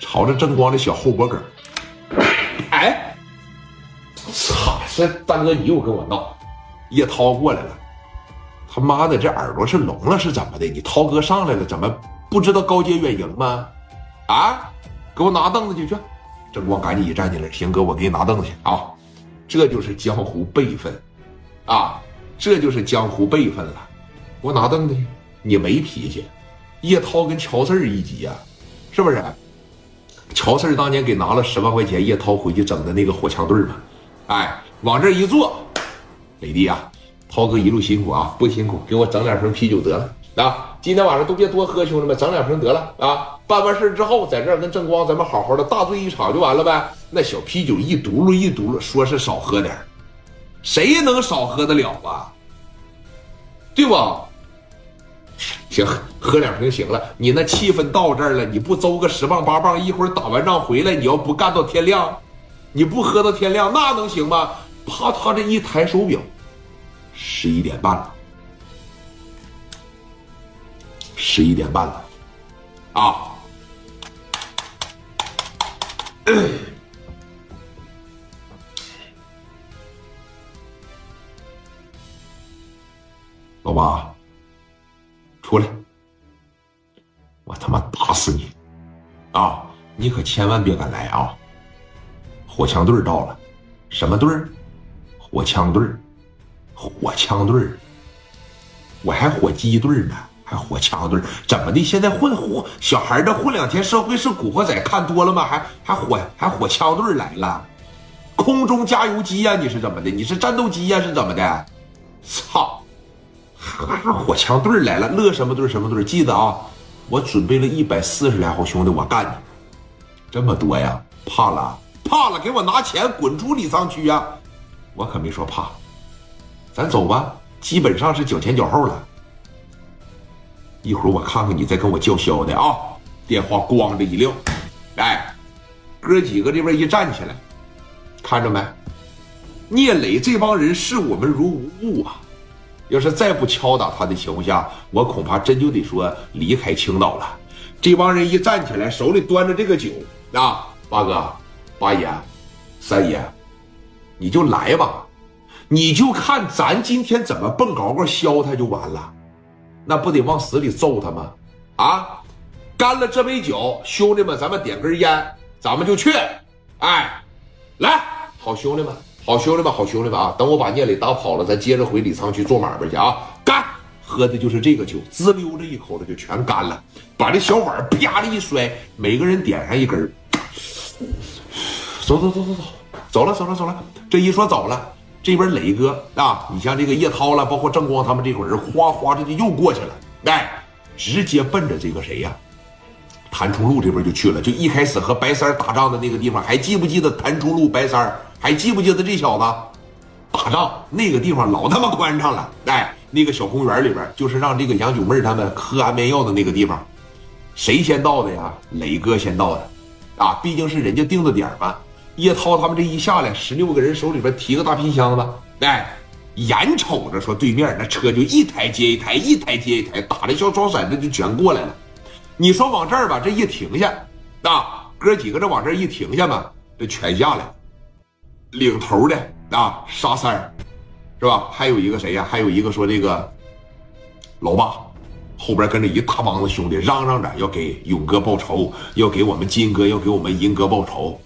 朝着正光的小后脖梗。哎，操！这丹哥你又跟我闹。叶涛过来了，他妈的这耳朵是聋了是怎么的？你涛哥上来了，怎么不知道高阶远迎吗？啊！给我拿凳子去去。正光赶紧一站起来，行哥，我给你拿凳子去啊。这就是江湖辈分，啊，这就是江湖辈分了。给我拿凳子去。你没脾气，叶涛跟乔四儿一级呀，是不是？乔四当年给拿了十万块钱，叶涛回去整的那个火枪队嘛，哎，往这一坐，磊弟啊，涛哥一路辛苦啊，不辛苦，给我整两瓶啤酒得了啊！今天晚上都别多喝，兄弟们，整两瓶得了啊！办完事之后，在这儿跟正光咱们好好的大醉一场就完了呗。那小啤酒一嘟噜一嘟噜，说是少喝点谁能少喝得了啊？对不？行，喝两瓶行了。你那气氛到这儿了，你不周个十棒八棒，一会儿打完仗回来，你要不干到天亮，你不喝到天亮，那能行吗？啪，他这一抬手表，十一点半了，十一点半了，啊！老八。出来！我他妈打死你！啊，你可千万别敢来啊！火枪队到了，什么队火枪队火枪队我还火机队呢，还火枪队怎么的？现在混混小孩这混两天社会是古惑仔看多了吗？还还火还火枪队来了？空中加油机呀？你是怎么的？你是战斗机呀？是怎么的？操！火枪队来了，乐什么队什么队？记得啊，我准备了一百四十来号兄弟，我干你！这么多呀？怕了？怕了？给我拿钱，滚出礼仓区呀！我可没说怕，咱走吧，基本上是脚前脚后了。一会儿我看看你再跟我叫嚣的啊！电话咣的一撂，哎，哥几个这边一站起来，看着没？聂磊这帮人视我们如无物啊！要是再不敲打他的情况下，我恐怕真就得说离开青岛了。这帮人一站起来，手里端着这个酒啊，八哥、八爷、三爷，你就来吧，你就看咱今天怎么蹦高高削他就完了，那不得往死里揍他吗？啊，干了这杯酒，兄弟们，咱们点根烟，咱们就去。哎，来，好兄弟们。好兄弟们，好兄弟们啊！等我把聂磊打跑了，咱接着回李沧去做买卖去啊！干，喝的就是这个酒，滋溜这一口子就全干了。把这小碗啪的一摔，每个人点上一根。走走走走走，走了走了走了。这一说走了，这边磊哥啊，你像这个叶涛了，包括郑光他们这伙人，哗哗的就又过去了。哎，直接奔着这个谁呀？谭冲路这边就去了。就一开始和白三打仗的那个地方，还记不记得谭冲路白三还记不记得这小子打仗那个地方老他妈宽敞了？哎，那个小公园里边就是让这个杨九妹他们喝安眠药的那个地方，谁先到的呀？磊哥先到的，啊，毕竟是人家定的点嘛。叶涛他们这一下来，十六个人手里边提个大皮箱子，哎，眼瞅着说对面那车就一台接一台，一台接一台，打的小装闪的就全过来了。你说往这儿吧，这一停下，啊，哥几个这往这一停下嘛，这全下来。领头的啊，沙三儿，是吧？还有一个谁呀？还有一个说这个老爸，后边跟着一大帮子兄弟，嚷嚷着要给勇哥报仇，要给我们金哥，要给我们银哥报仇。